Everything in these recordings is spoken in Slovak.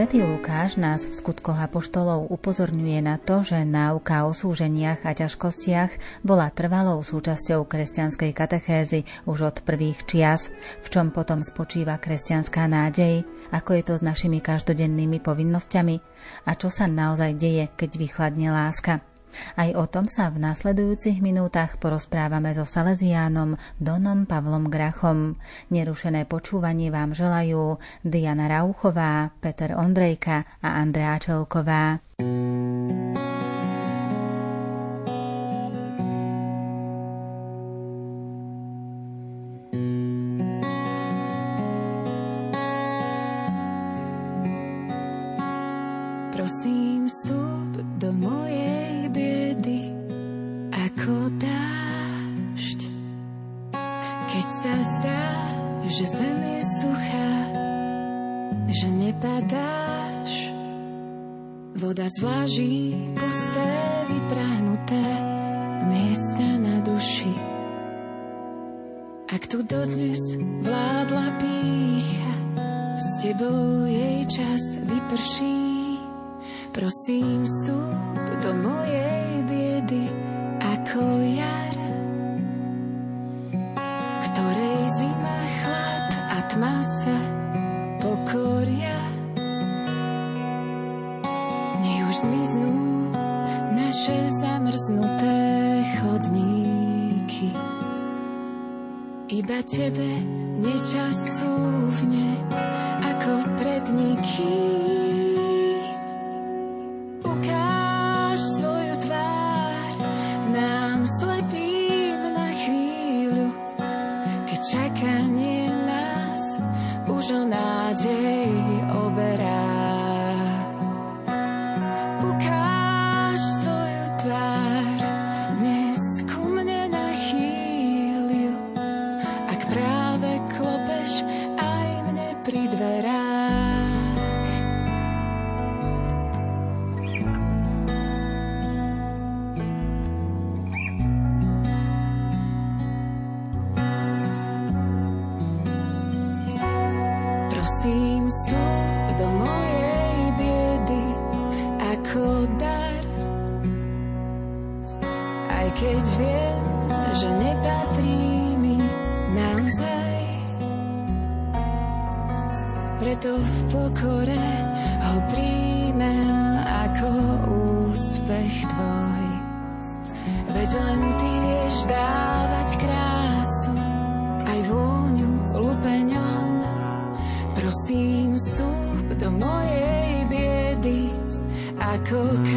Svetý Lukáš nás v skutkoch apoštolov upozorňuje na to, že náuka o súženiach a ťažkostiach bola trvalou súčasťou kresťanskej katechézy už od prvých čias, v čom potom spočíva kresťanská nádej, ako je to s našimi každodennými povinnosťami a čo sa naozaj deje, keď vychladne láska. Aj o tom sa v nasledujúcich minútach porozprávame so Salesiánom Donom Pavlom Grachom. Nerušené počúvanie vám želajú Diana Rauchová, Peter Ondrejka a Andrea Čelková. Prosím, zvláží pusté, vyprahnuté miesta na duši. Ak tu dodnes vládla pícha, s tebou jej čas vyprší. Prosím, vstup do mojej ako kráľ.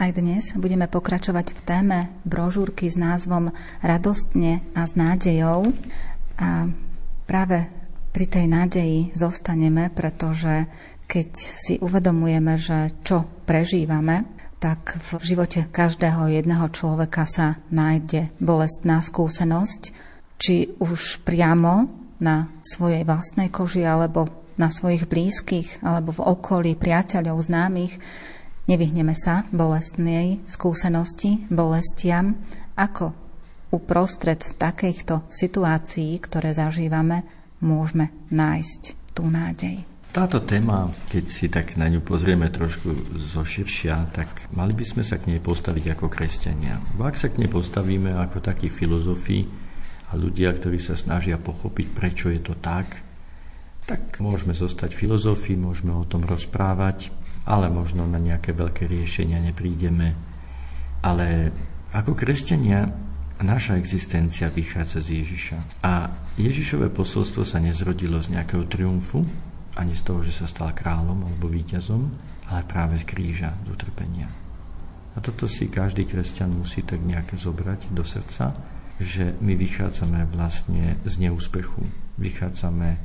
Aj dnes budeme pokračovať v téme brožúrky s názvom Radostne a s nádejou. A práve pri tej nádeji zostaneme, pretože keď si uvedomujeme, že čo prežívame, tak v živote každého jedného človeka sa nájde bolestná skúsenosť, či už priamo na svojej vlastnej koži, alebo na svojich blízkych, alebo v okolí priateľov, známych, Nevyhneme sa bolestnej skúsenosti, bolestiam, ako uprostred takýchto situácií, ktoré zažívame, môžeme nájsť tú nádej. Táto téma, keď si tak na ňu pozrieme trošku zoširšia, tak mali by sme sa k nej postaviť ako kresťania. Bo ak sa k nej postavíme ako takí filozofi a ľudia, ktorí sa snažia pochopiť, prečo je to tak, tak môžeme zostať filozofi, môžeme o tom rozprávať, ale možno na nejaké veľké riešenia neprídeme. Ale ako kresťania naša existencia vychádza z Ježiša. A Ježišové posolstvo sa nezrodilo z nejakého triumfu, ani z toho, že sa stal kráľom alebo víťazom, ale práve z kríža, z utrpenia. A toto si každý kresťan musí tak nejak zobrať do srdca, že my vychádzame vlastne z neúspechu. Vychádzame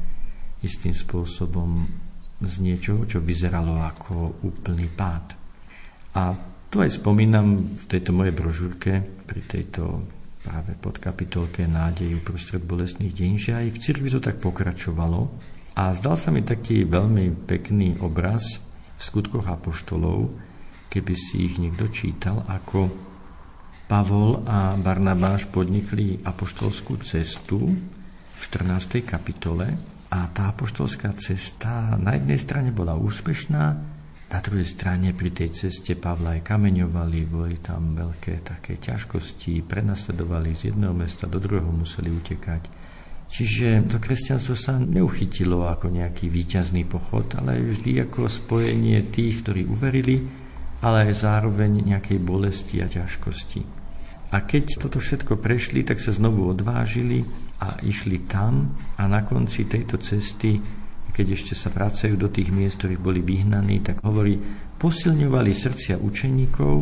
istým spôsobom z niečoho, čo vyzeralo ako úplný pád. A tu aj spomínam v tejto mojej brožúrke, pri tejto práve podkapitolke Nádej uprostred bolestných deň, že aj v cirkvi to tak pokračovalo. A zdal sa mi taký veľmi pekný obraz v skutkoch apoštolov, keby si ich niekto čítal, ako Pavol a Barnabáš podnikli apoštolskú cestu v 14. kapitole a tá apoštolská cesta na jednej strane bola úspešná, na druhej strane pri tej ceste Pavla aj kameňovali, boli tam veľké také ťažkosti, prenasledovali z jedného mesta do druhého, museli utekať. Čiže to kresťanstvo sa neuchytilo ako nejaký výťazný pochod, ale vždy ako spojenie tých, ktorí uverili, ale aj zároveň nejakej bolesti a ťažkosti. A keď toto všetko prešli, tak sa znovu odvážili a išli tam a na konci tejto cesty, keď ešte sa vracajú do tých miest, ktorých boli vyhnaní, tak hovorí, posilňovali srdcia učeníkov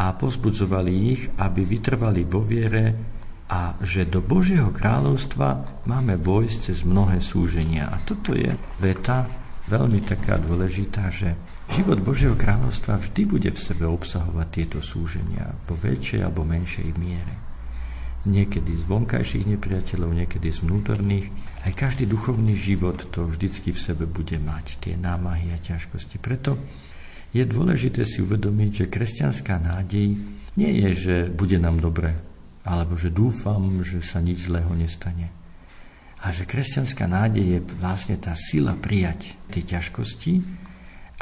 a pozbudzovali ich, aby vytrvali vo viere a že do Božieho kráľovstva máme vojsť cez mnohé súženia. A toto je veta veľmi taká dôležitá, že život Božieho kráľovstva vždy bude v sebe obsahovať tieto súženia vo väčšej alebo menšej miere niekedy z vonkajších nepriateľov, niekedy z vnútorných. Aj každý duchovný život to vždycky v sebe bude mať, tie námahy a ťažkosti. Preto je dôležité si uvedomiť, že kresťanská nádej nie je, že bude nám dobre, alebo že dúfam, že sa nič zlého nestane. A že kresťanská nádej je vlastne tá sila prijať tie ťažkosti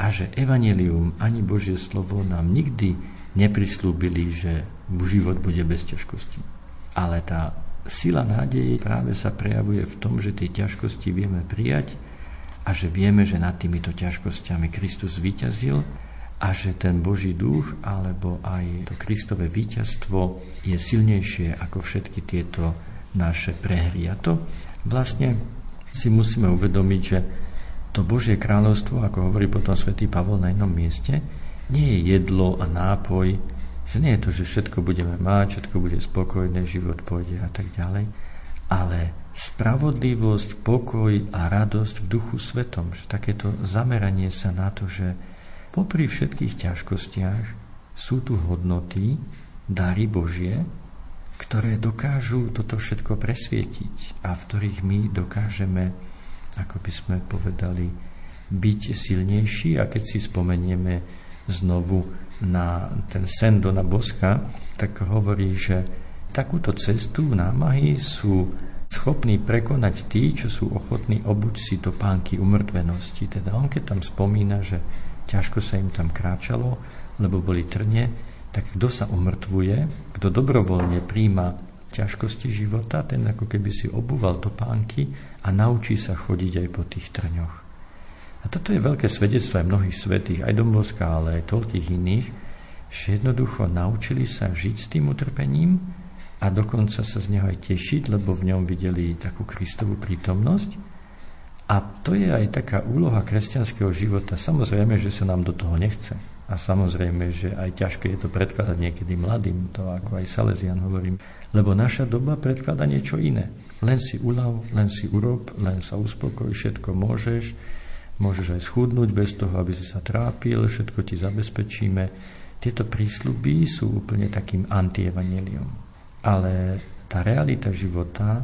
a že evanelium ani Božie slovo nám nikdy neprislúbili, že život bude bez ťažkostí. Ale tá sila nádeje práve sa prejavuje v tom, že tie ťažkosti vieme prijať a že vieme, že nad týmito ťažkosťami Kristus vyťazil a že ten Boží duch alebo aj to Kristové víťazstvo je silnejšie ako všetky tieto naše prehry. A to vlastne si musíme uvedomiť, že to Božie kráľovstvo, ako hovorí potom svätý Pavol na jednom mieste, nie je jedlo a nápoj, že nie je to, že všetko budeme mať, všetko bude spokojné, život pôjde a tak ďalej, ale spravodlivosť, pokoj a radosť v duchu svetom, že takéto zameranie sa na to, že popri všetkých ťažkostiach sú tu hodnoty, dary Božie, ktoré dokážu toto všetko presvietiť a v ktorých my dokážeme, ako by sme povedali, byť silnejší. A keď si spomenieme znovu na ten sen Dona Boska, tak hovorí, že takúto cestu námahy sú schopní prekonať tí, čo sú ochotní obuť si to pánky umrtvenosti. Teda on keď tam spomína, že ťažko sa im tam kráčalo, lebo boli trne, tak kto sa umrtvuje, kto dobrovoľne príjma ťažkosti života, ten ako keby si obúval pánky a naučí sa chodiť aj po tých trňoch. A toto je veľké svedectvo aj mnohých svetých, aj Domboska, ale aj toľkých iných, že jednoducho naučili sa žiť s tým utrpením a dokonca sa z neho aj tešiť, lebo v ňom videli takú Kristovú prítomnosť. A to je aj taká úloha kresťanského života. Samozrejme, že sa nám do toho nechce. A samozrejme, že aj ťažké je to predkladať niekedy mladým, to ako aj Salesian hovorím, lebo naša doba predklada niečo iné. Len si uľav, len si urob, len sa uspokoj, všetko môžeš, môžeš aj schudnúť bez toho, aby si sa trápil, všetko ti zabezpečíme. Tieto prísľuby sú úplne takým antievaneliom. Ale tá realita života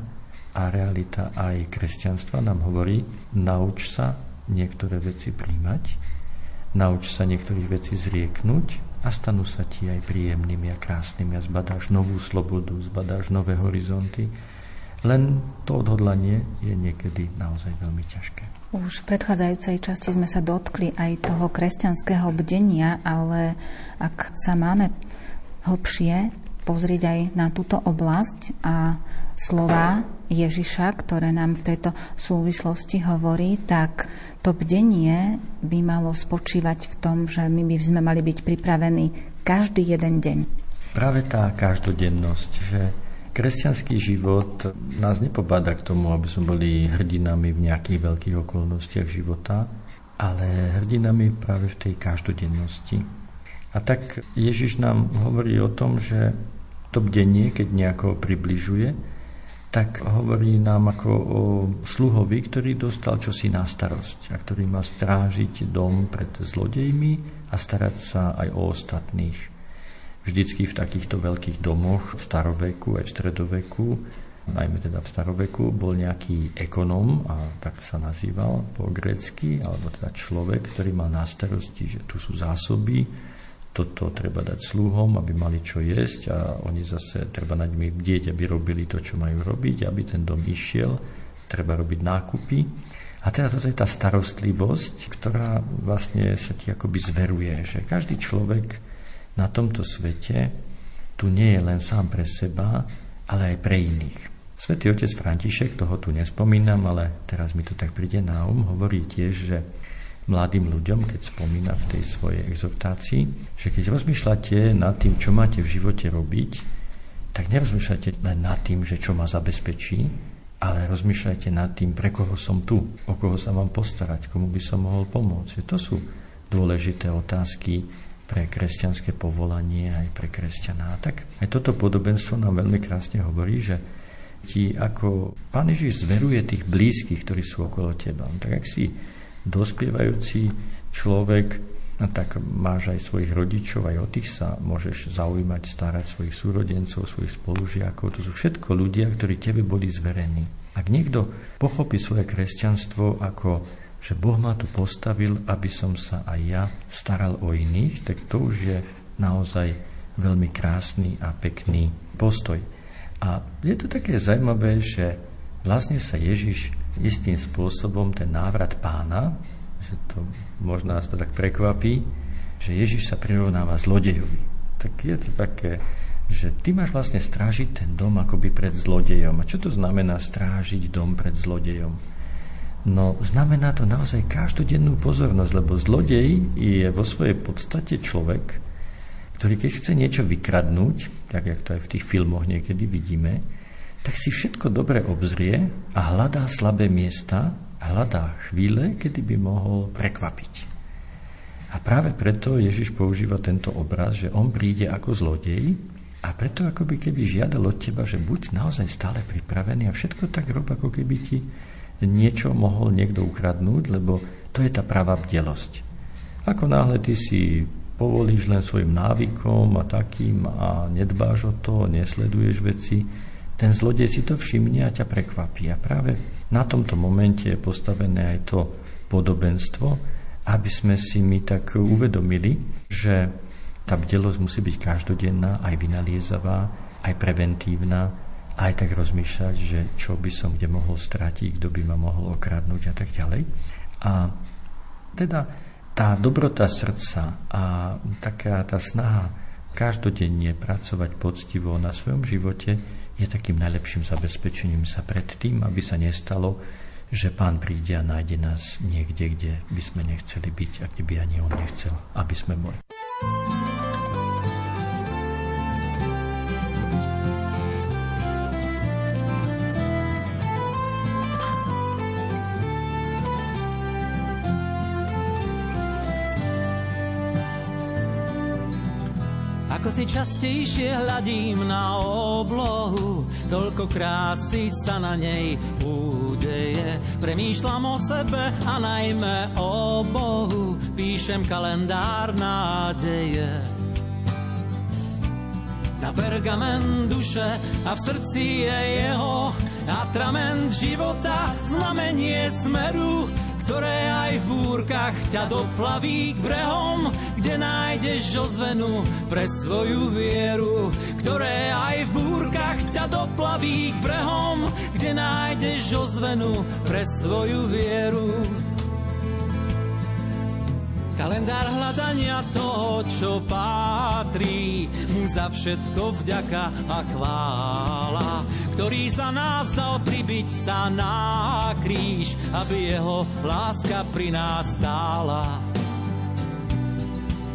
a realita aj kresťanstva nám hovorí, nauč sa niektoré veci príjmať, Nauč sa niektorých vecí zrieknúť a stanú sa ti aj príjemnými a krásnymi a zbadáš novú slobodu, zbadáš nové horizonty. Len to odhodlanie je niekedy naozaj veľmi ťažké. Už v predchádzajúcej časti sme sa dotkli aj toho kresťanského bdenia, ale ak sa máme hlbšie pozrieť aj na túto oblasť a slova Ježiša, ktoré nám v tejto súvislosti hovorí, tak to bdenie by malo spočívať v tom, že my by sme mali byť pripravení každý jeden deň. Práve tá každodennosť, že kresťanský život nás nepobáda k tomu, aby sme boli hrdinami v nejakých veľkých okolnostiach života, ale hrdinami práve v tej každodennosti. A tak Ježiš nám hovorí o tom, že to bdenie, keď nejako približuje, tak hovorí nám ako o sluhovi, ktorý dostal čosi na starosť a ktorý má strážiť dom pred zlodejmi a starať sa aj o ostatných. Vždycky v takýchto veľkých domoch v staroveku aj v stredoveku, najmä teda v staroveku, bol nejaký ekonom, a tak sa nazýval po grecky, alebo teda človek, ktorý mal na starosti, že tu sú zásoby, toto treba dať sluhom, aby mali čo jesť a oni zase treba nad nimi bdieť, aby robili to, čo majú robiť, aby ten dom išiel, treba robiť nákupy. A teda toto je tá starostlivosť, ktorá vlastne sa ti akoby zveruje, že každý človek na tomto svete tu nie je len sám pre seba, ale aj pre iných. Svetý otec František, toho tu nespomínam, ale teraz mi to tak príde na um, hovorí tiež, že mladým ľuďom, keď spomína v tej svojej exhortácii, že keď rozmýšľate nad tým, čo máte v živote robiť, tak nerozmýšľate len nad tým, že čo ma zabezpečí, ale rozmýšľajte nad tým, pre koho som tu, o koho sa mám postarať, komu by som mohol pomôcť. To sú dôležité otázky pre kresťanské povolanie aj pre kresťaná. Tak aj toto podobenstvo nám veľmi krásne hovorí, že ti ako Pán Ježiš zveruje tých blízkych, ktorí sú okolo teba. Tak ak si dospievajúci človek, tak máš aj svojich rodičov, aj o tých sa môžeš zaujímať, starať svojich súrodencov, svojich spolužiakov. To sú všetko ľudia, ktorí tebe boli zverení. Ak niekto pochopí svoje kresťanstvo ako, že Boh ma tu postavil, aby som sa aj ja staral o iných, tak to už je naozaj veľmi krásny a pekný postoj. A je to také zaujímavé, že vlastne sa Ježiš istým spôsobom ten návrat pána, že to možno nás to tak prekvapí, že Ježiš sa prirovnáva zlodejovi. Tak je to také, že ty máš vlastne strážiť ten dom akoby pred zlodejom. A čo to znamená strážiť dom pred zlodejom? No, znamená to naozaj každodennú pozornosť, lebo zlodej je vo svojej podstate človek, ktorý keď chce niečo vykradnúť, tak jak to aj v tých filmoch niekedy vidíme, tak si všetko dobre obzrie a hľadá slabé miesta, hľadá chvíle, kedy by mohol prekvapiť. A práve preto Ježiš používa tento obraz, že on príde ako zlodej a preto ako by keby žiadal od teba, že buď naozaj stále pripravený a všetko tak rob, ako keby ti niečo mohol niekto ukradnúť, lebo to je tá pravá bdelosť. Ako náhle ty si povolíš len svojim návykom a takým a nedbáš o to, nesleduješ veci, ten zlodej si to všimne a ťa prekvapí. A práve na tomto momente je postavené aj to podobenstvo, aby sme si my tak uvedomili, že tá bdelosť musí byť každodenná, aj vynaliezavá, aj preventívna, aj tak rozmýšľať, že čo by som kde mohol stratiť, kto by ma mohol okradnúť a tak ďalej. A teda tá dobrota srdca a taká tá snaha každodenne pracovať poctivo na svojom živote je takým najlepším zabezpečením sa pred tým, aby sa nestalo, že Pán príde a nájde nás niekde, kde by sme nechceli byť a kde by ani On nechcel, aby sme boli. Si častejšie hľadím na oblohu, toľko krásy sa na nej údeje. Premýšľam o sebe a najmä o Bohu, píšem kalendár nádeje. Na pergamen duše a v srdci je jeho atrament života, znamenie smeru, ktoré aj v búrkach ťa doplaví k brehom, kde nájdeš ozvenu pre svoju vieru, ktoré aj v búrkach ťa doplaví k brehom, kde nájdeš ozvenu pre svoju vieru. Kalendár hľadania toho, čo patrí, mu za všetko vďaka a chvála ktorý za nás dal pribiť sa na kríž, aby jeho láska pri nás stála.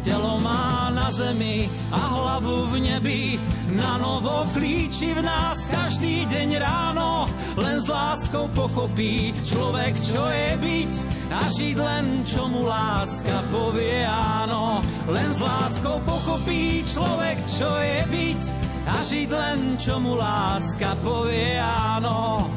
Telo má na zemi a hlavu v nebi, na novo klíči v nás každý deň ráno. Len s láskou pochopí človek, čo je byť a žiť len, čo mu láska povie áno. Len s láskou pochopí človek, čo je byť a žiť len, čo mu láska povie áno.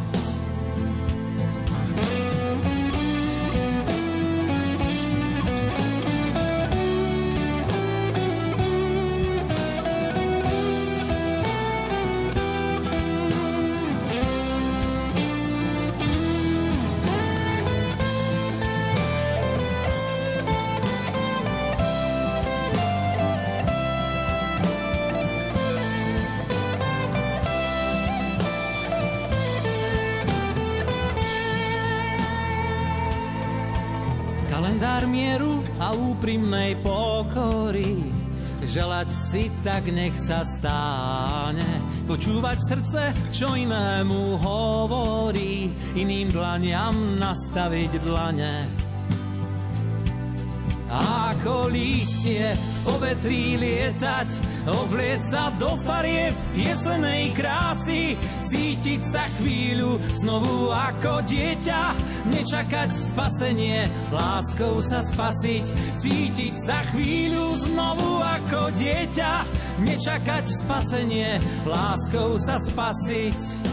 Úprimnej pokory. Želať si tak nech sa stáne, počúvať srdce, čo inému hovorí, iným dlaniam nastaviť dlane. Ako lístie v povetrí lietať, oblieť sa do farieb jesenej krásy, cítiť sa chvíľu znovu ako dieťa, nečakať spasenie, láskou sa spasiť, cítiť sa chvíľu znovu ako dieťa, nečakať spasenie, láskou sa spasiť.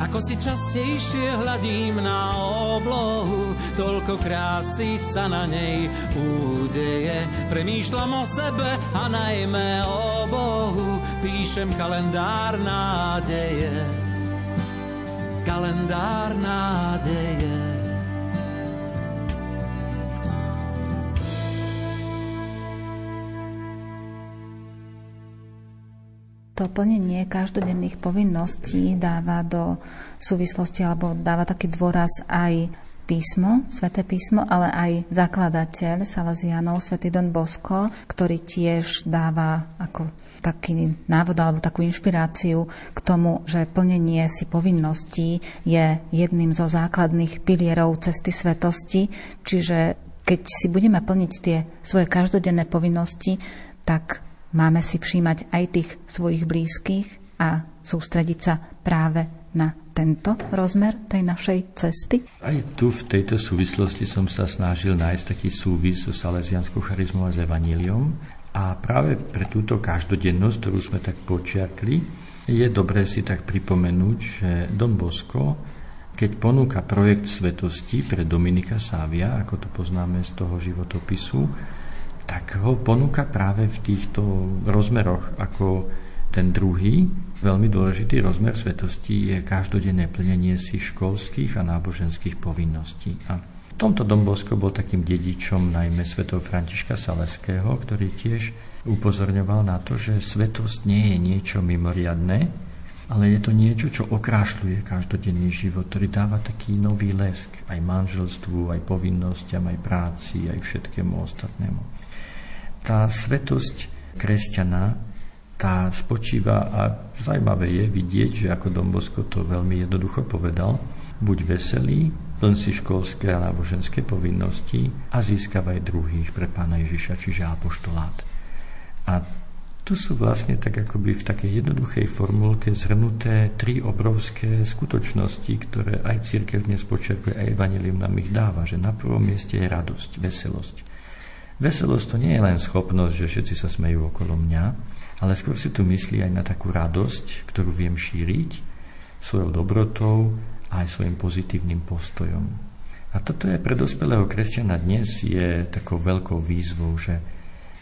Ako si častejšie hľadím na oblohu, toľko krásy sa na nej údeje. Premýšľam o sebe a najmä o Bohu, píšem kalendár nádeje. Kalendár nádeje. To plnenie každodenných povinností dáva do súvislosti alebo dáva taký dôraz aj písmo, sväté písmo, ale aj zakladateľ Salesianov, svätý Don Bosco, ktorý tiež dáva ako taký návod alebo takú inšpiráciu k tomu, že plnenie si povinností je jedným zo základných pilierov cesty svetosti, čiže keď si budeme plniť tie svoje každodenné povinnosti, tak Máme si všímať aj tých svojich blízkych a sústrediť sa práve na tento rozmer tej našej cesty? Aj tu v tejto súvislosti som sa snažil nájsť taký súvis so salesianskou charizmou a s evaníliom. A práve pre túto každodennosť, ktorú sme tak počiarkli, je dobré si tak pripomenúť, že Don Bosco, keď ponúka projekt svetosti pre Dominika Sávia, ako to poznáme z toho životopisu, tak ho ponúka práve v týchto rozmeroch ako ten druhý, veľmi dôležitý rozmer svetosti je každodenné plnenie si školských a náboženských povinností. A v tomto Dombosko bol takým dedičom najmä svetov Františka Saleského, ktorý tiež upozorňoval na to, že svetosť nie je niečo mimoriadné, ale je to niečo, čo okrášľuje každodenný život, ktorý dáva taký nový lesk aj manželstvu, aj povinnostiam, aj práci, aj všetkému ostatnému tá svetosť kresťana, tá spočíva a zaujímavé je vidieť, že ako Dombosko to veľmi jednoducho povedal, buď veselý, plň si školské a náboženské povinnosti a získavaj druhých pre pána Ježiša, čiže apoštolát. A tu sú vlastne tak akoby v takej jednoduchej formulke zhrnuté tri obrovské skutočnosti, ktoré aj církev dnes počerkuje a Evangelium nám ich dáva, že na prvom mieste je radosť, veselosť. Veselosť to nie je len schopnosť, že všetci sa smejú okolo mňa, ale skôr si tu myslí aj na takú radosť, ktorú viem šíriť svojou dobrotou a aj svojim pozitívnym postojom. A toto je pre dospelého kresťana dnes je takou veľkou výzvou, že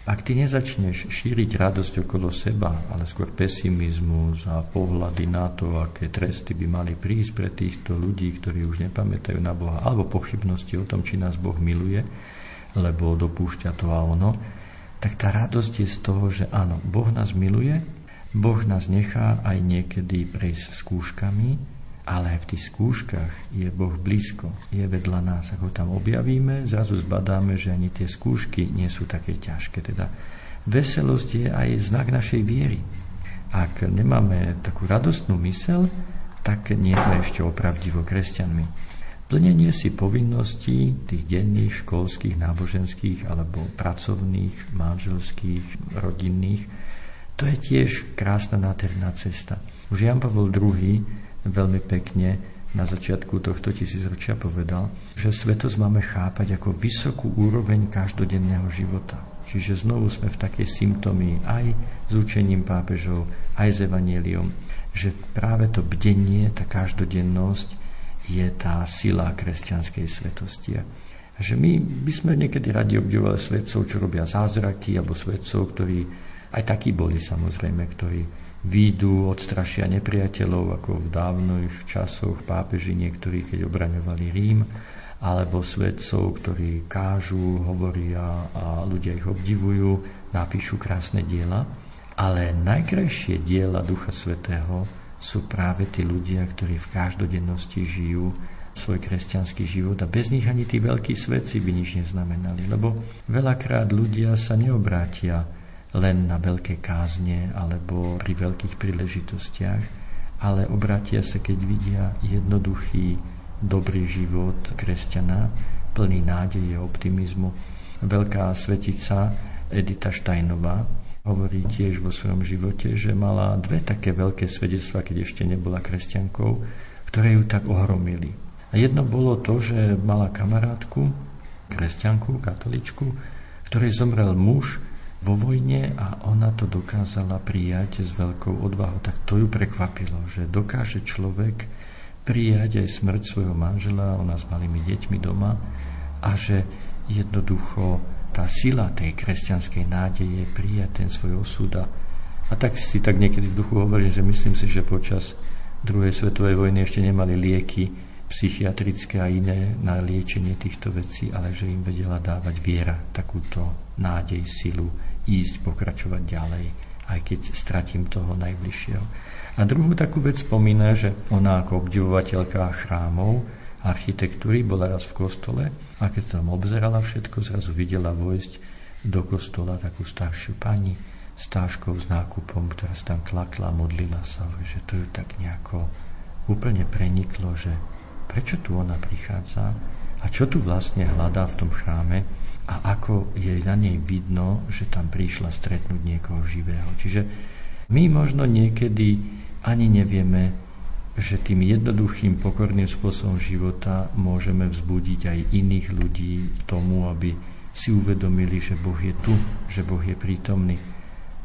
ak ty nezačneš šíriť radosť okolo seba, ale skôr pesimizmus a pohľady na to, aké tresty by mali prísť pre týchto ľudí, ktorí už nepamätajú na Boha, alebo pochybnosti o tom, či nás Boh miluje, lebo dopúšťa to a ono, tak tá radosť je z toho, že áno, Boh nás miluje, Boh nás nechá aj niekedy prejsť skúškami, ale aj v tých skúškach je Boh blízko, je vedľa nás. Ak ho tam objavíme, zrazu zbadáme, že ani tie skúšky nie sú také ťažké. Teda veselosť je aj znak našej viery. Ak nemáme takú radostnú mysel, tak nie sme ešte opravdivo kresťanmi. Plnenie si povinností tých denných, školských, náboženských alebo pracovných, manželských, rodinných, to je tiež krásna nádherná cesta. Už Jan Pavel II veľmi pekne na začiatku tohto tisícročia povedal, že svetosť máme chápať ako vysokú úroveň každodenného života. Čiže znovu sme v takej symptómii aj s učením pápežov, aj s evaníliom, že práve to bdenie, tá každodennosť je tá sila kresťanskej svetosti. Že my by sme niekedy radi obdivovali svetcov, čo robia zázraky, alebo svetcov, ktorí aj takí boli samozrejme, ktorí výjdu, odstrašia nepriateľov, ako v dávnych časoch pápeži niektorí, keď obraňovali Rím, alebo svedcov, ktorí kážu, hovoria a ľudia ich obdivujú, napíšu krásne diela. Ale najkrajšie diela Ducha Svetého sú práve tí ľudia, ktorí v každodennosti žijú svoj kresťanský život a bez nich ani tí veľkí svetci by nič neznamenali. Lebo veľakrát ľudia sa neobrátia len na veľké kázne alebo pri veľkých príležitostiach, ale obratia sa, keď vidia jednoduchý, dobrý život kresťana, plný nádeje optimizmu. Veľká svetica Edita Štajnová hovorí tiež vo svojom živote, že mala dve také veľké svedectvá, keď ešte nebola kresťankou, ktoré ju tak ohromili. A jedno bolo to, že mala kamarátku, kresťanku, katoličku, ktorej zomrel muž, vo vojne a ona to dokázala prijať s veľkou odvahou. Tak to ju prekvapilo, že dokáže človek prijať aj smrť svojho manžela, ona s malými deťmi doma a že jednoducho tá sila tej kresťanskej nádeje prijať ten svoj osud a, a tak si tak niekedy v duchu hovorím, že myslím si, že počas druhej svetovej vojny ešte nemali lieky psychiatrické a iné na liečenie týchto vecí, ale že im vedela dávať viera, takúto nádej, silu, ísť, pokračovať ďalej, aj keď stratím toho najbližšieho. A druhú takú vec spomína, že ona ako obdivovateľka chrámov, architektúry bola raz v kostole a keď sa tam obzerala všetko, zrazu videla vojsť do kostola takú staršiu pani s táškou s nákupom, ktorá sa tam tlakla, modlila sa, že to ju tak nejako úplne preniklo, že prečo tu ona prichádza a čo tu vlastne hľadá v tom chráme a ako je na nej vidno, že tam prišla stretnúť niekoho živého. Čiže my možno niekedy ani nevieme, že tým jednoduchým, pokorným spôsobom života môžeme vzbudiť aj iných ľudí k tomu, aby si uvedomili, že Boh je tu, že Boh je prítomný.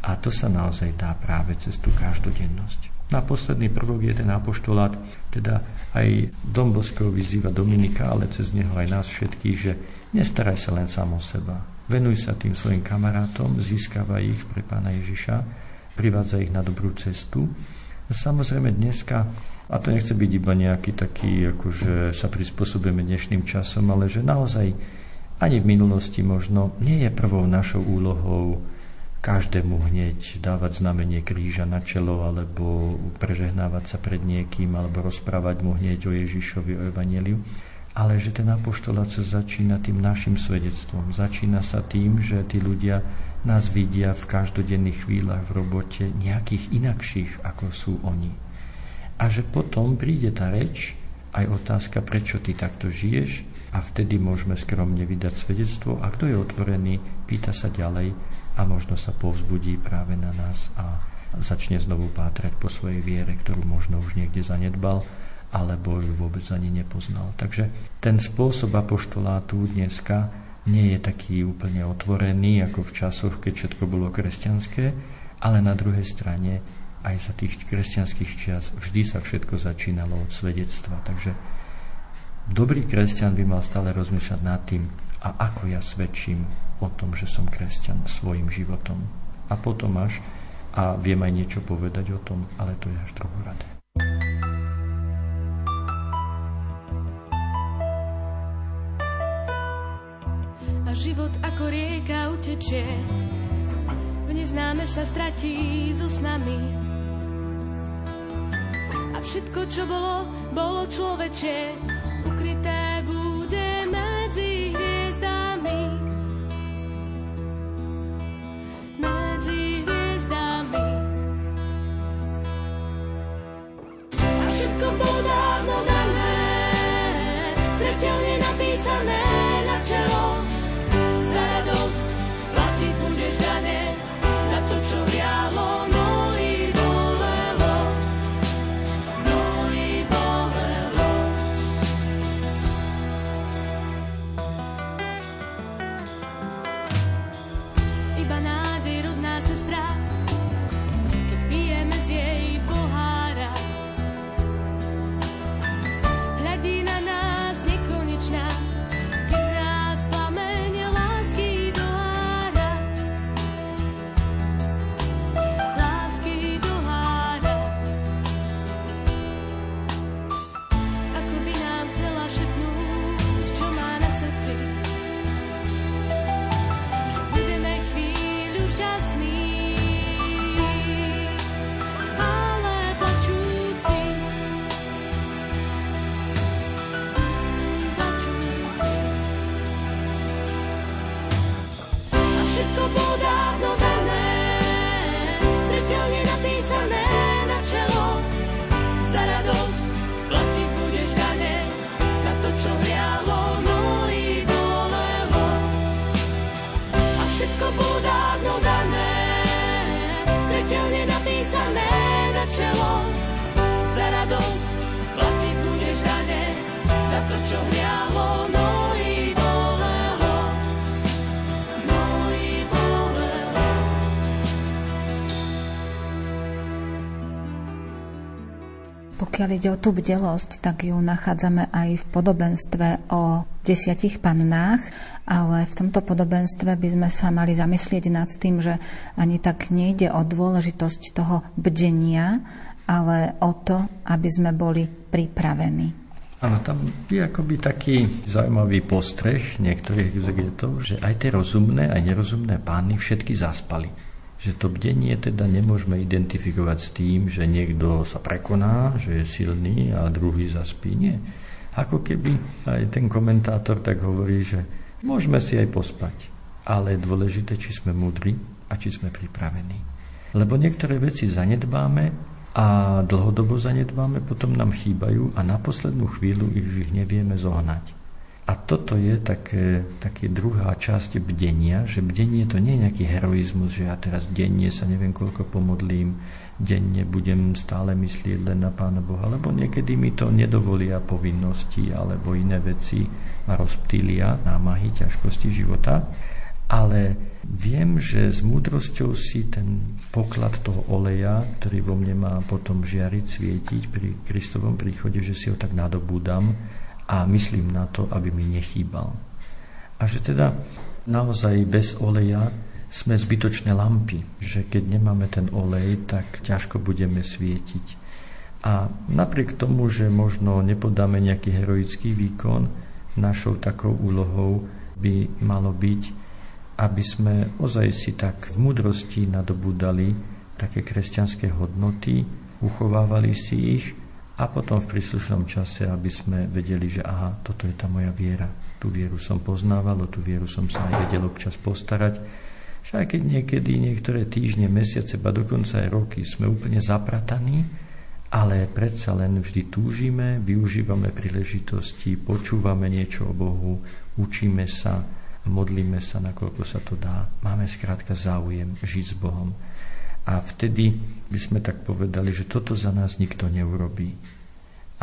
A to sa naozaj dá práve cez tú každodennosť. Na posledný prvok je ten apoštolát, teda aj Dom Boskov vyzýva Dominika, ale cez neho aj nás všetkých, že Nestaraj sa len sám o seba. Venuj sa tým svojim kamarátom, získava ich pre pána Ježiša, privádza ich na dobrú cestu. Samozrejme dneska, a to nechce byť iba nejaký taký, akože sa prispôsobujeme dnešným časom, ale že naozaj ani v minulosti možno nie je prvou našou úlohou každému hneď dávať znamenie kríža na čelo alebo prežehnávať sa pred niekým alebo rozprávať mu hneď o Ježišovi, o Evangeliu ale že ten apoštolát sa začína tým našim svedectvom. Začína sa tým, že tí ľudia nás vidia v každodenných chvíľach v robote nejakých inakších, ako sú oni. A že potom príde tá reč aj otázka, prečo ty takto žiješ a vtedy môžeme skromne vydať svedectvo a kto je otvorený, pýta sa ďalej a možno sa povzbudí práve na nás a začne znovu pátrať po svojej viere, ktorú možno už niekde zanedbal alebo ju vôbec ani nepoznal. Takže ten spôsob apoštolátu dneska nie je taký úplne otvorený ako v časoch, keď všetko bolo kresťanské, ale na druhej strane aj za tých kresťanských čias vždy sa všetko začínalo od svedectva. Takže dobrý kresťan by mal stále rozmýšľať nad tým, a ako ja svedčím o tom, že som kresťan svojim životom. A potom až, a viem aj niečo povedať o tom, ale to je až druhoradé. život ako rieka utečie, v neznáme sa stratí so snami. Všetko, čo bolo, bolo človečie, ukryté bude Pokiaľ ide o tú bdelosť, tak ju nachádzame aj v podobenstve o desiatich pannách, ale v tomto podobenstve by sme sa mali zamyslieť nad tým, že ani tak nejde o dôležitosť toho bdenia, ale o to, aby sme boli pripravení. Áno, tam je akoby taký zaujímavý postreh niektorých exegetov, že aj tie rozumné, aj nerozumné pány všetky zaspali. Že to bdenie teda nemôžeme identifikovať s tým, že niekto sa prekoná, že je silný a druhý zaspí. Nie. Ako keby aj ten komentátor tak hovorí, že môžeme si aj pospať, ale je dôležité, či sme múdri a či sme pripravení. Lebo niektoré veci zanedbáme a dlhodobo zanedbáme, potom nám chýbajú a na poslednú chvíľu ich, nevieme zohnať. A toto je také, také druhá časť bdenia, že bdenie to nie je nejaký heroizmus, že ja teraz denne sa neviem koľko pomodlím, denne budem stále myslieť len na Pána Boha, lebo niekedy mi to nedovolia povinnosti alebo iné veci ma rozptýlia námahy, ťažkosti života. Ale viem, že s múdrosťou si ten poklad toho oleja, ktorý vo mne má potom žiariť, svietiť pri Kristovom príchode, že si ho tak nadobúdam a myslím na to, aby mi nechýbal. A že teda naozaj bez oleja sme zbytočné lampy, že keď nemáme ten olej, tak ťažko budeme svietiť. A napriek tomu, že možno nepodáme nejaký heroický výkon, našou takou úlohou by malo byť aby sme ozaj si tak v mudrosti nadobúdali také kresťanské hodnoty, uchovávali si ich a potom v príslušnom čase, aby sme vedeli, že aha, toto je tá moja viera. Tú vieru som poznával, o tú vieru som sa aj vedel občas postarať. Že aj keď niekedy niektoré týždne, mesiace, ba dokonca aj roky sme úplne zaprataní, ale predsa len vždy túžime, využívame príležitosti, počúvame niečo o Bohu, učíme sa, modlíme sa, nakoľko sa to dá. Máme skrátka záujem žiť s Bohom. A vtedy by sme tak povedali, že toto za nás nikto neurobí.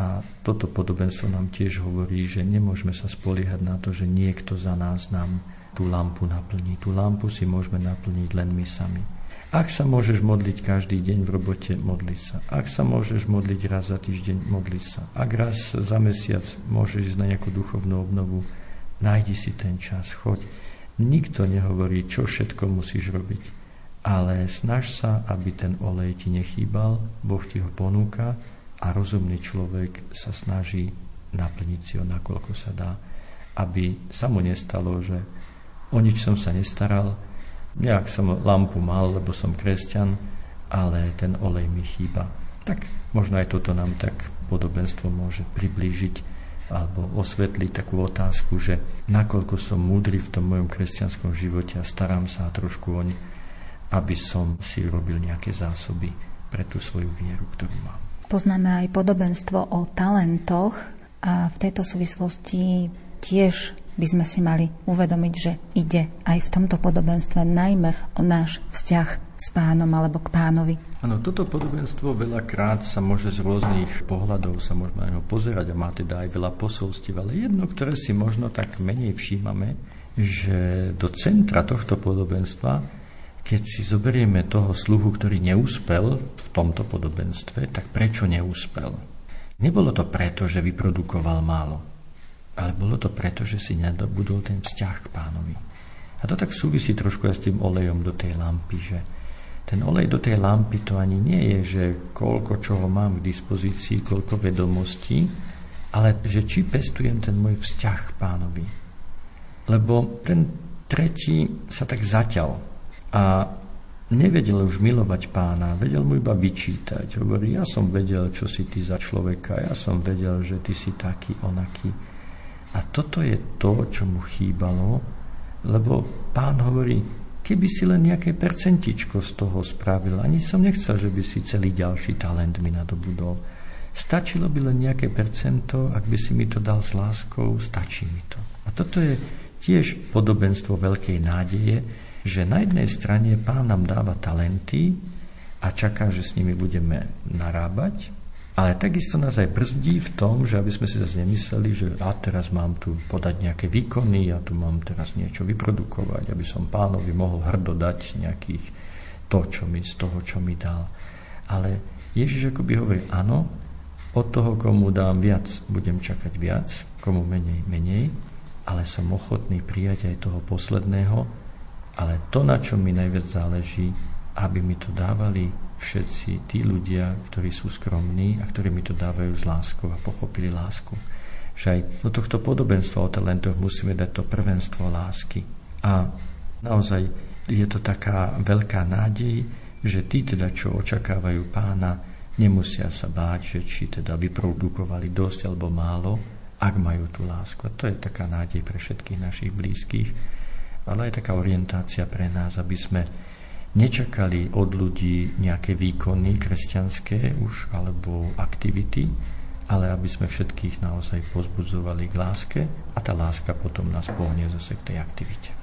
A toto podobenstvo nám tiež hovorí, že nemôžeme sa spoliehať na to, že niekto za nás nám tú lampu naplní. Tú lampu si môžeme naplniť len my sami. Ak sa môžeš modliť každý deň v robote, modli sa. Ak sa môžeš modliť raz za týždeň, modli sa. Ak raz za mesiac môžeš ísť na nejakú duchovnú obnovu, nájdi si ten čas, choď. Nikto nehovorí, čo všetko musíš robiť, ale snaž sa, aby ten olej ti nechýbal, Boh ti ho ponúka a rozumný človek sa snaží naplniť si ho, nakoľko sa dá, aby sa mu nestalo, že o nič som sa nestaral, Nejak som lampu mal, lebo som kresťan, ale ten olej mi chýba. Tak možno aj toto nám tak podobenstvo môže priblížiť alebo osvetliť takú otázku, že nakoľko som múdry v tom mojom kresťanskom živote a starám sa trošku oň, aby som si robil nejaké zásoby pre tú svoju vieru, ktorú mám. Poznáme aj podobenstvo o talentoch a v tejto súvislosti tiež by sme si mali uvedomiť, že ide aj v tomto podobenstve najmä o náš vzťah s pánom alebo k pánovi. Áno, toto podobenstvo veľakrát sa môže z rôznych pohľadov sa na neho pozerať a má teda aj veľa posolstiev, ale jedno, ktoré si možno tak menej všímame, že do centra tohto podobenstva keď si zoberieme toho sluhu, ktorý neúspel v tomto podobenstve, tak prečo neúspel? Nebolo to preto, že vyprodukoval málo ale bolo to preto, že si nedobudol ten vzťah k pánovi. A to tak súvisí trošku aj s tým olejom do tej lampy, že ten olej do tej lampy to ani nie je, že koľko čoho mám k dispozícii, koľko vedomostí, ale že či pestujem ten môj vzťah k pánovi. Lebo ten tretí sa tak zaťal a nevedel už milovať pána, vedel mu iba vyčítať. Hovorí, ja som vedel, čo si ty za človeka, ja som vedel, že ty si taký, onaký. A toto je to, čo mu chýbalo, lebo pán hovorí, keby si len nejaké percentičko z toho spravil, ani som nechcel, že by si celý ďalší talent mi nadobudol. Stačilo by len nejaké percento, ak by si mi to dal s láskou, stačí mi to. A toto je tiež podobenstvo veľkej nádeje, že na jednej strane pán nám dáva talenty a čaká, že s nimi budeme narábať, ale takisto nás aj brzdí v tom, že aby sme si zase nemysleli, že a teraz mám tu podať nejaké výkony, ja tu mám teraz niečo vyprodukovať, aby som pánovi mohol hrdo dať nejakých to, čo mi, z toho, čo mi dal. Ale Ježiš akoby hovorí, áno, od toho, komu dám viac, budem čakať viac, komu menej, menej, ale som ochotný prijať aj toho posledného, ale to, na čo mi najviac záleží, aby mi to dávali všetci tí ľudia, ktorí sú skromní a ktorí mi to dávajú s láskou a pochopili lásku. Že aj do tohto podobenstva o talentoch musíme dať to prvenstvo lásky. A naozaj je to taká veľká nádej, že tí teda, čo očakávajú pána, nemusia sa báť, že či teda vyprodukovali dosť alebo málo, ak majú tú lásku. A to je taká nádej pre všetkých našich blízkych, ale aj taká orientácia pre nás, aby sme nečakali od ľudí nejaké výkony kresťanské už alebo aktivity, ale aby sme všetkých naozaj pozbudzovali k láske a tá láska potom nás pohne zase k tej aktivite.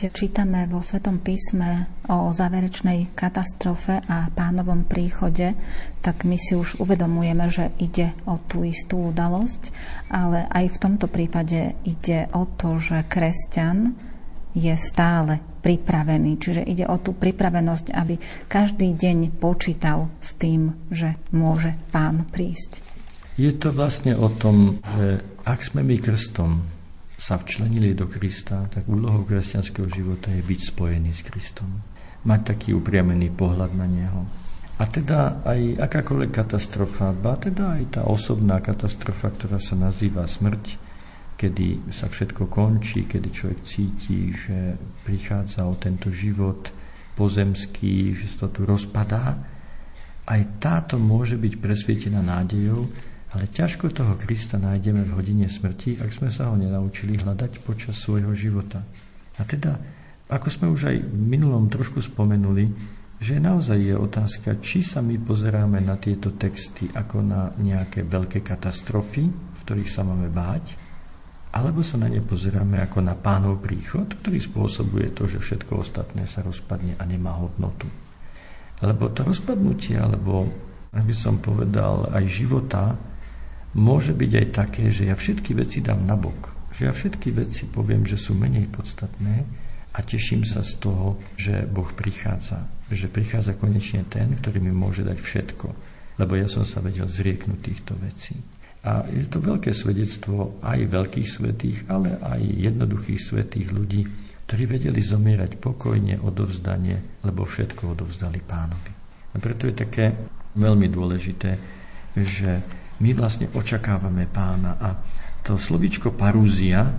Keď čítame vo Svetom písme o záverečnej katastrofe a pánovom príchode, tak my si už uvedomujeme, že ide o tú istú udalosť, ale aj v tomto prípade ide o to, že kresťan je stále pripravený. Čiže ide o tú pripravenosť, aby každý deň počítal s tým, že môže pán prísť. Je to vlastne o tom, že ak sme my krstom sa včlenili do Krista, tak úlohou kresťanského života je byť spojený s Kristom. Mať taký upriamený pohľad na Neho. A teda aj akákoľvek katastrofa, ba teda aj tá osobná katastrofa, ktorá sa nazýva smrť, kedy sa všetko končí, kedy človek cíti, že prichádza o tento život pozemský, že sa to tu rozpadá, aj táto môže byť presvietená nádejou, ale ťažko toho Krista nájdeme v hodine smrti, ak sme sa ho nenaučili hľadať počas svojho života. A teda, ako sme už aj v minulom trošku spomenuli, že naozaj je otázka, či sa my pozeráme na tieto texty ako na nejaké veľké katastrofy, v ktorých sa máme báť, alebo sa na ne pozeráme ako na pánov príchod, ktorý spôsobuje to, že všetko ostatné sa rozpadne a nemá hodnotu. Lebo to rozpadnutie, alebo aby som povedal, aj života, môže byť aj také, že ja všetky veci dám na bok. Že ja všetky veci poviem, že sú menej podstatné a teším sa z toho, že Boh prichádza. Že prichádza konečne ten, ktorý mi môže dať všetko. Lebo ja som sa vedel zrieknúť týchto vecí. A je to veľké svedectvo aj veľkých svetých, ale aj jednoduchých svetých ľudí, ktorí vedeli zomierať pokojne, odovzdanie, lebo všetko odovzdali pánovi. A preto je také veľmi dôležité, že my vlastne očakávame pána. A to slovičko parúzia,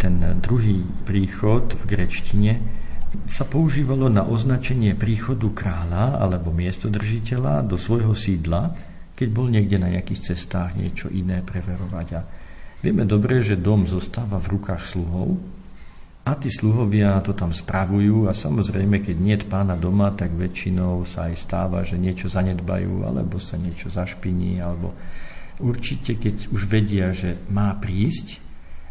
ten druhý príchod v grečtine, sa používalo na označenie príchodu kráľa alebo miestodržiteľa do svojho sídla, keď bol niekde na nejakých cestách niečo iné preverovať. A vieme dobre, že dom zostáva v rukách sluhov a tí sluhovia to tam spravujú a samozrejme, keď nie pána doma, tak väčšinou sa aj stáva, že niečo zanedbajú alebo sa niečo zašpiní alebo určite, keď už vedia, že má prísť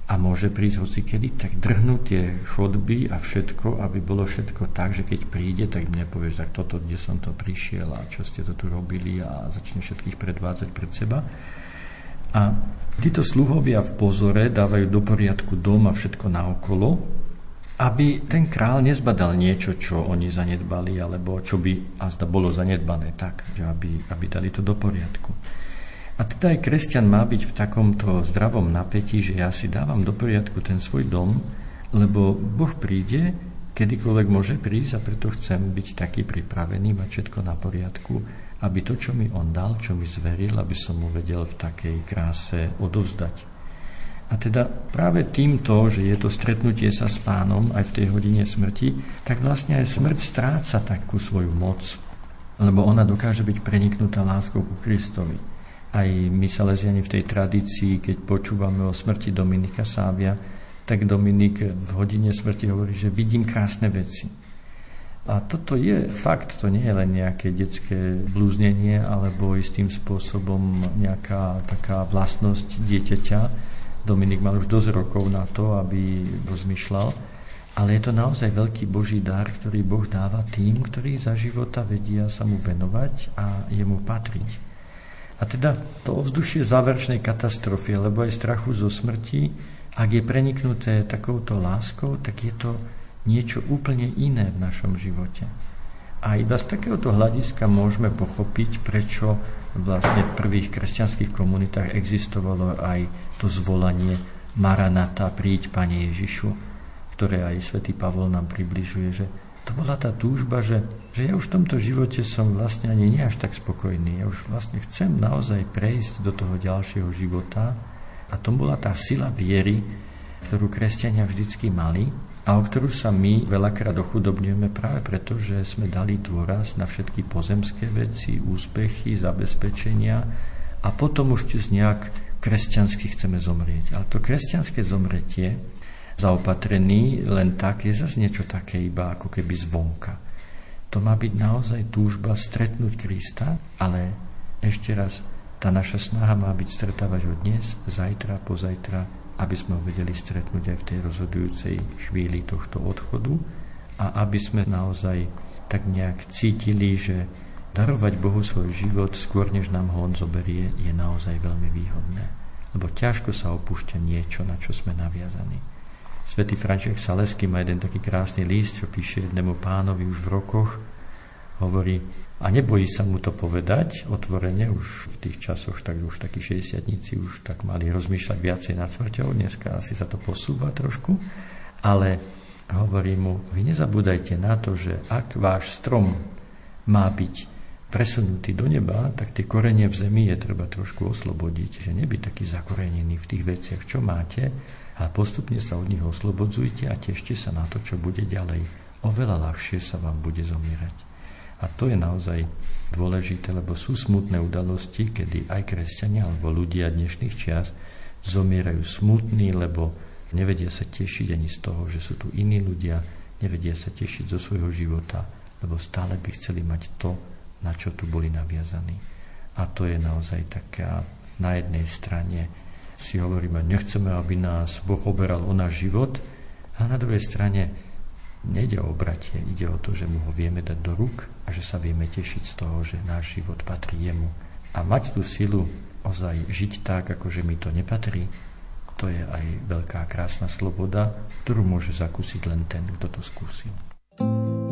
a môže prísť hoci kedy, tak drhnú tie chodby a všetko, aby bolo všetko tak, že keď príde, tak mne povieš, tak toto, kde som to prišiel a čo ste to tu robili a začne všetkých predvádzať pred seba. A títo sluhovia v pozore dávajú do poriadku dom a všetko naokolo, aby ten král nezbadal niečo, čo oni zanedbali, alebo čo by a zda bolo zanedbané tak, že aby, aby dali to do poriadku. A teda aj kresťan má byť v takomto zdravom napätí, že ja si dávam do poriadku ten svoj dom, lebo Boh príde, kedykoľvek môže prísť a preto chcem byť taký pripravený, mať všetko na poriadku, aby to, čo mi On dal, čo mi zveril, aby som mu vedel v takej kráse odovzdať. A teda práve týmto, že je to stretnutie sa s pánom aj v tej hodine smrti, tak vlastne aj smrť stráca takú svoju moc, lebo ona dokáže byť preniknutá láskou ku Kristovi aj my Salesiani v tej tradícii, keď počúvame o smrti Dominika Sávia, tak Dominik v hodine smrti hovorí, že vidím krásne veci. A toto je fakt, to nie je len nejaké detské blúznenie alebo istým spôsobom nejaká taká vlastnosť dieťaťa. Dominik mal už dosť rokov na to, aby rozmýšľal, ale je to naozaj veľký Boží dar, ktorý Boh dáva tým, ktorí za života vedia sa mu venovať a jemu patriť. A teda to ovzdušie záverečnej katastrofy, alebo aj strachu zo smrti, ak je preniknuté takouto láskou, tak je to niečo úplne iné v našom živote. A iba z takéhoto hľadiska môžeme pochopiť, prečo vlastne v prvých kresťanských komunitách existovalo aj to zvolanie Maranata, príď Pane Ježišu, ktoré aj svätý Pavol nám približuje, že to bola tá túžba, že, že ja už v tomto živote som vlastne ani nie až tak spokojný. Ja už vlastne chcem naozaj prejsť do toho ďalšieho života a to bola tá sila viery, ktorú kresťania vždycky mali a o ktorú sa my veľakrát ochudobňujeme práve preto, že sme dali dôraz na všetky pozemské veci, úspechy, zabezpečenia a potom už čiže nejak kresťansky chceme zomrieť. Ale to kresťanské zomretie zaopatrený len tak, je zase niečo také iba ako keby zvonka. To má byť naozaj túžba stretnúť Krista, ale ešte raz, tá naša snaha má byť stretávať ho dnes, zajtra, pozajtra, aby sme ho vedeli stretnúť aj v tej rozhodujúcej chvíli tohto odchodu a aby sme naozaj tak nejak cítili, že darovať Bohu svoj život skôr, než nám ho on zoberie, je naozaj veľmi výhodné. Lebo ťažko sa opúšťa niečo, na čo sme naviazaní. Svetý František Salesky má jeden taký krásny list, čo píše jednému pánovi už v rokoch. Hovorí, a nebojí sa mu to povedať otvorene, už v tých časoch, tak už takí 60 už tak mali rozmýšľať viacej nad smrťou, dneska asi sa to posúva trošku, ale hovorí mu, vy nezabúdajte na to, že ak váš strom má byť presunutý do neba, tak tie korenie v zemi je treba trošku oslobodiť, že nebyť taký zakorenený v tých veciach, čo máte, a postupne sa od nich oslobodzujte a tešte sa na to, čo bude ďalej. Oveľa ľahšie sa vám bude zomierať. A to je naozaj dôležité, lebo sú smutné udalosti, kedy aj kresťania alebo ľudia dnešných čias zomierajú smutní, lebo nevedia sa tešiť ani z toho, že sú tu iní ľudia, nevedia sa tešiť zo svojho života, lebo stále by chceli mať to, na čo tu boli naviazaní. A to je naozaj taká na jednej strane si hovoríme, nechceme, aby nás Boh oberal o náš život, a na druhej strane nejde o obratie, ide o to, že mu ho vieme dať do rúk a že sa vieme tešiť z toho, že náš život patrí jemu. A mať tú silu ozaj žiť tak, ako že mi to nepatrí, to je aj veľká krásna sloboda, ktorú môže zakúsiť len ten, kto to skúsil. Mám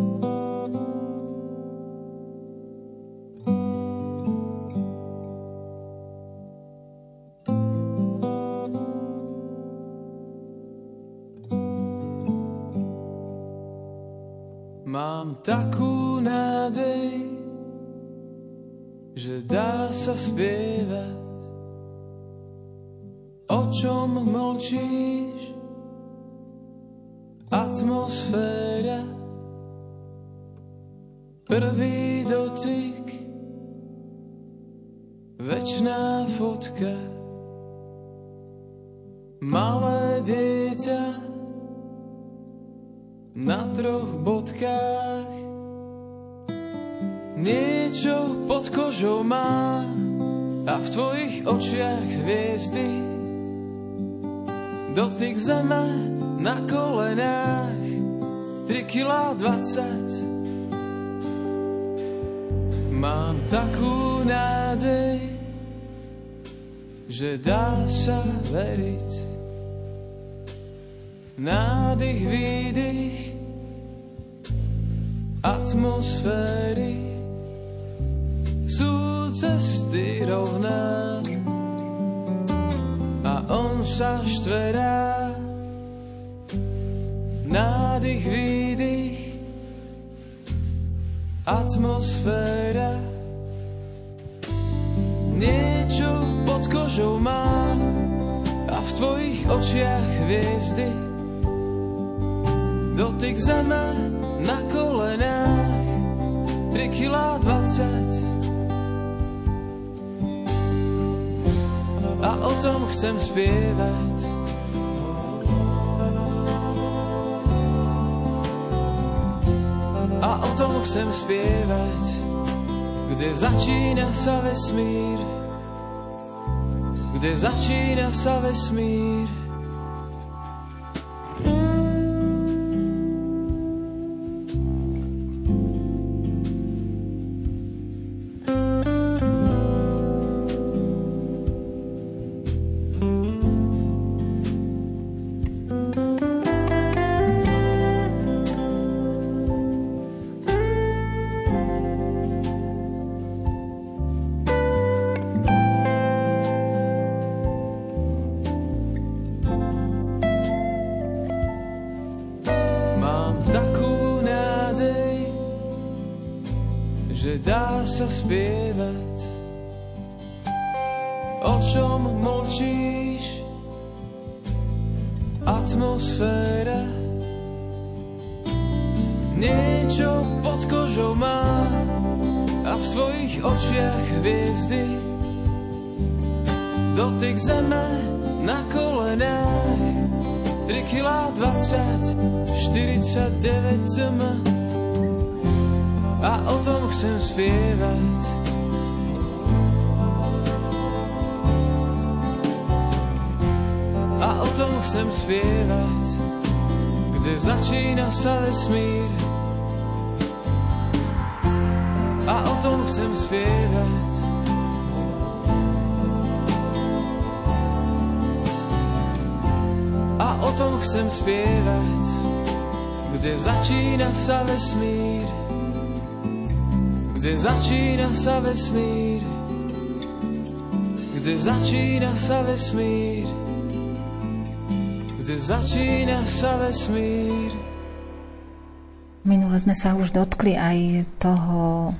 v tvojich očiach hviezdy dotyk zeme na kolenách, 3 kg 20. Mám takú nádej, že dá sa veriť. Nádych, výdych, atmosféry sú cesty rovná on sa štverá. Nádych, výdych, atmosféra. Niečo pod kožou má a v tvojich očiach hviezdy. Dotyk zeme na kolenách, 3 kg 20 a o tom chcem spievať. A o tom chcem spievať, kde začína sa vesmír, kde začína sa vesmír. v svojich očiach hviezdy, dotyk zeme na kolenách, 3 kg 20, 49 cm. A o tom chcem spievať. A o tom chcem spievať, kde začína sa vesmír, spievať, o tom chcem spievať, kde začína sa vesmír, kde začína sa vesmír, kde začína sa vesmír, kde začína sa vesmír. Minule sme sa už dotkli aj toho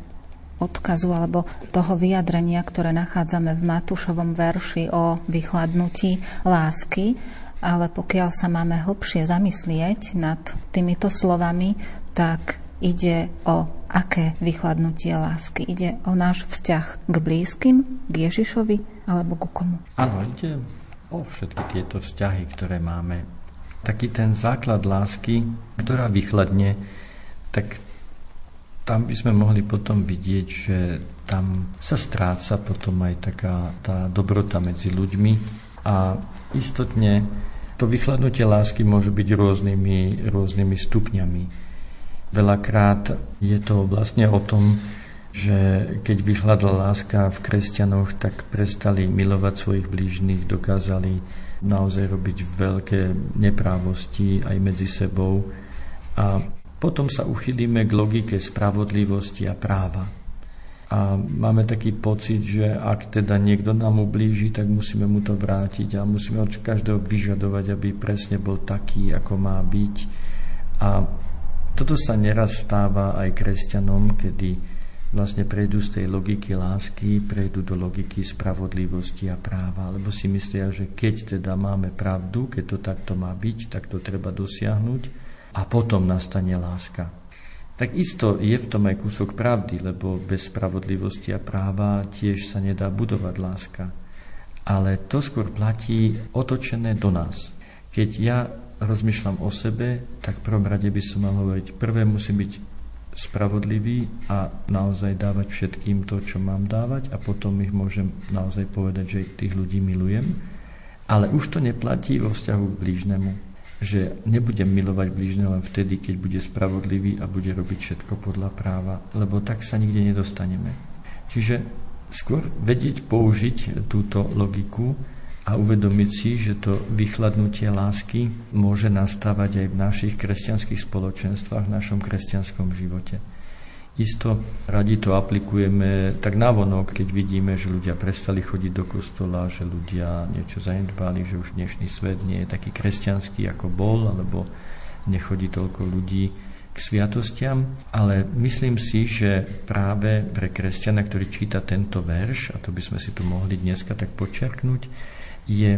odkazu alebo toho vyjadrenia, ktoré nachádzame v Matúšovom verši o vychladnutí lásky ale pokiaľ sa máme hlbšie zamyslieť nad týmito slovami, tak ide o aké vychladnutie lásky? Ide o náš vzťah k blízkym, k Ježišovi alebo ku komu? Áno, ide o všetky tieto vzťahy, ktoré máme. Taký ten základ lásky, ktorá vychladne, tak tam by sme mohli potom vidieť, že tam sa stráca potom aj taká tá dobrota medzi ľuďmi a istotne to vychladnutie lásky môže byť rôznymi, rôznymi stupňami. Veľakrát je to vlastne o tom, že keď vychladla láska v kresťanoch, tak prestali milovať svojich blížnych, dokázali naozaj robiť veľké neprávosti aj medzi sebou a potom sa uchylíme k logike spravodlivosti a práva. A máme taký pocit, že ak teda niekto nám ublíži, tak musíme mu to vrátiť a musíme od každého vyžadovať, aby presne bol taký, ako má byť. A toto sa neraz stáva aj kresťanom, kedy vlastne prejdú z tej logiky lásky, prejdú do logiky spravodlivosti a práva, lebo si myslia, že keď teda máme pravdu, keď to takto má byť, tak to treba dosiahnuť a potom nastane láska tak isto je v tom aj kúsok pravdy, lebo bez spravodlivosti a práva tiež sa nedá budovať láska. Ale to skôr platí otočené do nás. Keď ja rozmýšľam o sebe, tak v prvom rade by som mal hovoriť, prvé musí byť spravodlivý a naozaj dávať všetkým to, čo mám dávať a potom ich môžem naozaj povedať, že tých ľudí milujem. Ale už to neplatí vo vzťahu k blížnemu že nebudem milovať blížne len vtedy, keď bude spravodlivý a bude robiť všetko podľa práva, lebo tak sa nikde nedostaneme. Čiže skôr vedieť použiť túto logiku a uvedomiť si, že to vychladnutie lásky môže nastávať aj v našich kresťanských spoločenstvách, v našom kresťanskom živote. Isto radi to aplikujeme tak navonok, keď vidíme, že ľudia prestali chodiť do kostola, že ľudia niečo zanedbali, že už dnešný svet nie je taký kresťanský, ako bol, alebo nechodí toľko ľudí k sviatostiam, ale myslím si, že práve pre kresťana, ktorý číta tento verš, a to by sme si tu mohli dneska tak počerknúť, je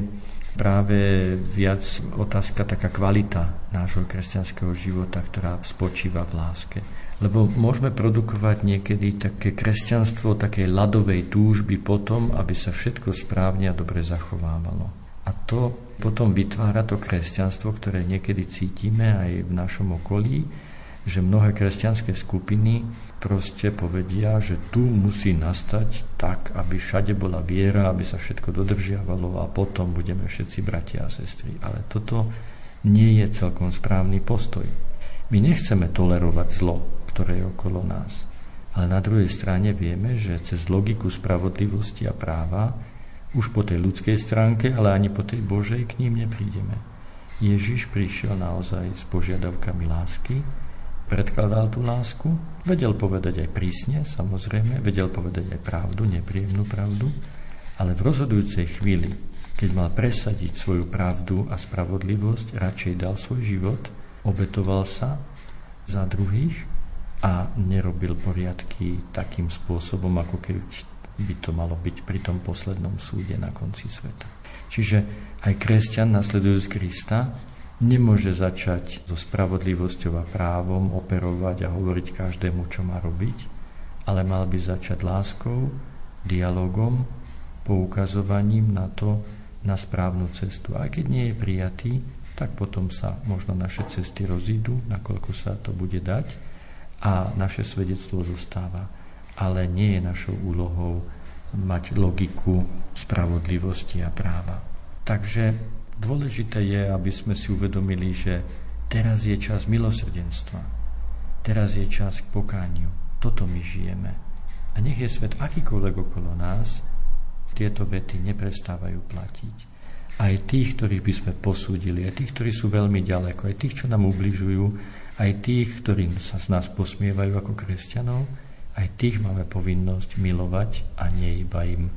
práve viac otázka taká kvalita nášho kresťanského života, ktorá spočíva v láske. Lebo môžeme produkovať niekedy také kresťanstvo takej ľadovej túžby potom, aby sa všetko správne a dobre zachovávalo. A to potom vytvára to kresťanstvo, ktoré niekedy cítime aj v našom okolí, že mnohé kresťanské skupiny proste povedia, že tu musí nastať tak, aby všade bola viera, aby sa všetko dodržiavalo a potom budeme všetci bratia a sestry. Ale toto nie je celkom správny postoj. My nechceme tolerovať zlo, ktoré je okolo nás. Ale na druhej strane vieme, že cez logiku spravodlivosti a práva už po tej ľudskej stránke, ale ani po tej Božej k ním neprídeme. Ježiš prišiel naozaj s požiadavkami lásky, predkladal tú lásku, vedel povedať aj prísne, samozrejme, vedel povedať aj pravdu, nepríjemnú pravdu, ale v rozhodujúcej chvíli, keď mal presadiť svoju pravdu a spravodlivosť, radšej dal svoj život, obetoval sa za druhých a nerobil poriadky takým spôsobom, ako keď by to malo byť pri tom poslednom súde na konci sveta. Čiže aj kresťan, nasledujúc Krista, nemôže začať so spravodlivosťou a právom operovať a hovoriť každému, čo má robiť, ale mal by začať láskou, dialogom, poukazovaním na to, na správnu cestu. A keď nie je prijatý, tak potom sa možno naše cesty rozídu, nakoľko sa to bude dať a naše svedectvo zostáva. Ale nie je našou úlohou mať logiku spravodlivosti a práva. Takže dôležité je, aby sme si uvedomili, že teraz je čas milosrdenstva. Teraz je čas k pokániu. Toto my žijeme. A nech je svet akýkoľvek okolo nás, tieto vety neprestávajú platiť. Aj tých, ktorých by sme posúdili, aj tých, ktorí sú veľmi ďaleko, aj tých, čo nám ubližujú, aj tých, ktorí sa z nás posmievajú ako kresťanov, aj tých máme povinnosť milovať a nie iba im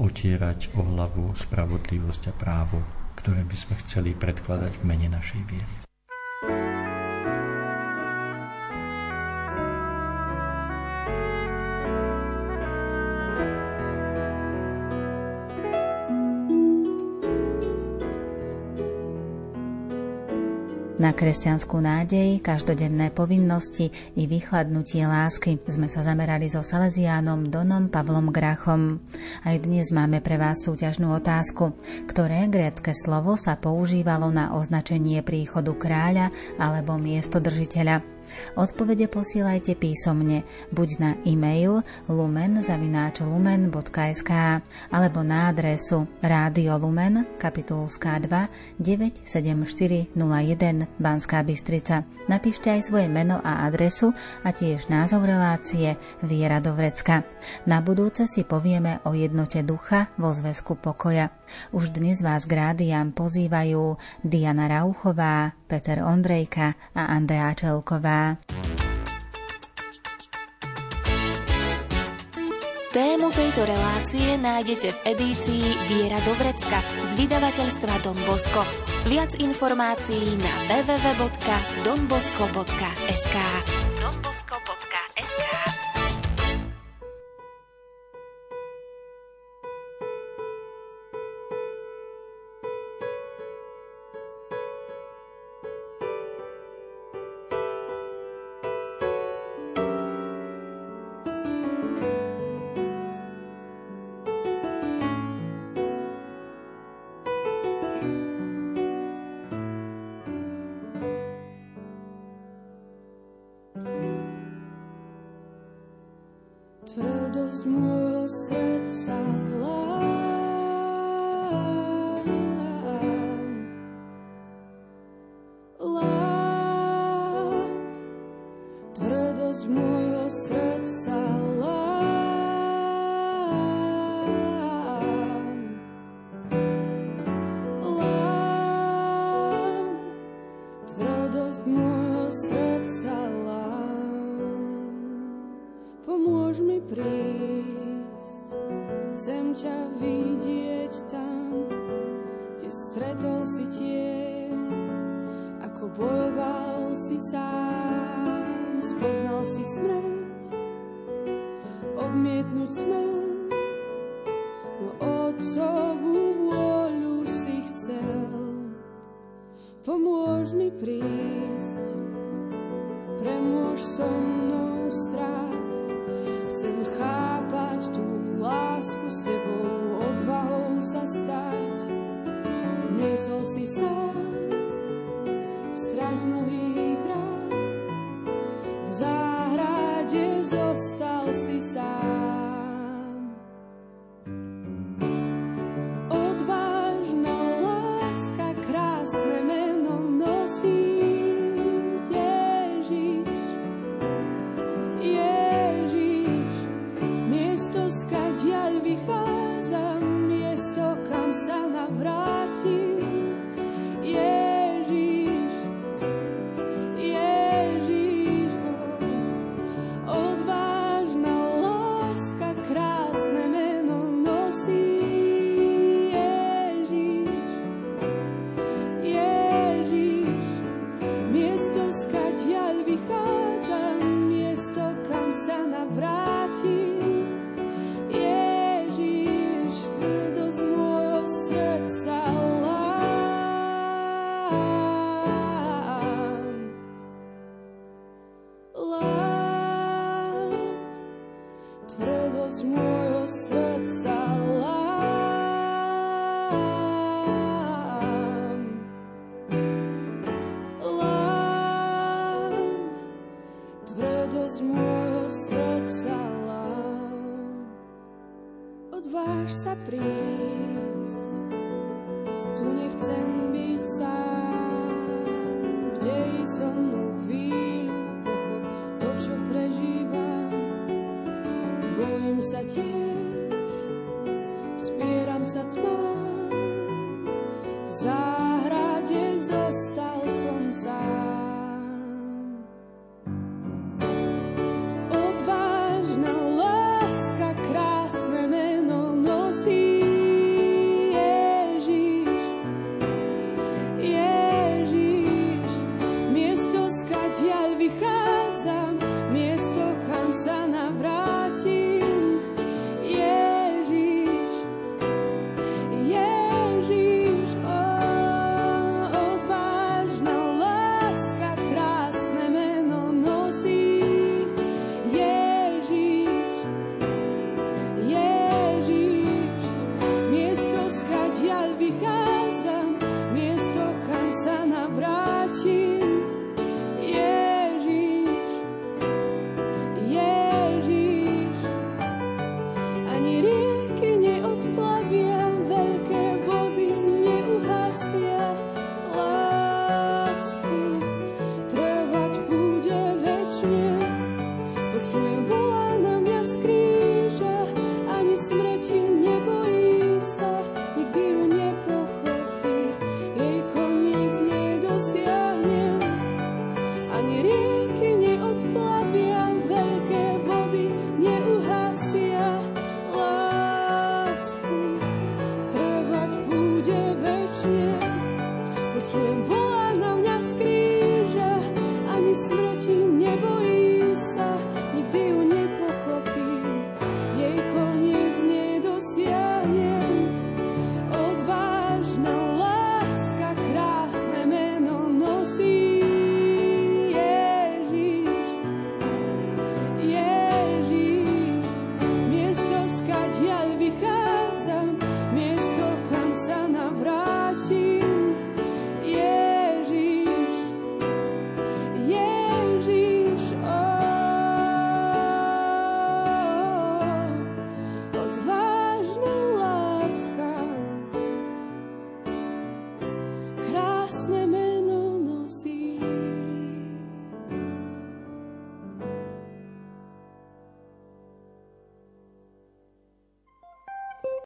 otierať o hlavu spravodlivosť a právo, ktoré by sme chceli predkladať v mene našej viery. Na kresťanskú nádej, každodenné povinnosti i vychladnutie lásky sme sa zamerali so Salesiánom Donom Pavlom Grachom. Aj dnes máme pre vás súťažnú otázku, ktoré grécke slovo sa používalo na označenie príchodu kráľa alebo miestodržiteľa. Odpovede posielajte písomne buď na e-mail lumen.lumen.sk alebo na adresu Rádio Lumen, kapitulská 2 97401 Banská Bystrica. Napíšte aj svoje meno a adresu a tiež názov relácie Viera do vrecka. Na budúce si povieme o jednote ducha vo zväzku pokoja. Už dnes vás k rádiám pozývajú Diana Rauchová, Peter Ondrejka a Andrea Čelková. Tému tejto relácie nájdete v edícii Viera do vrecka z vydavateľstva Don Bosco. Viac informácií na www.donbosco.sk donbosco.sk Ježiš, palavra.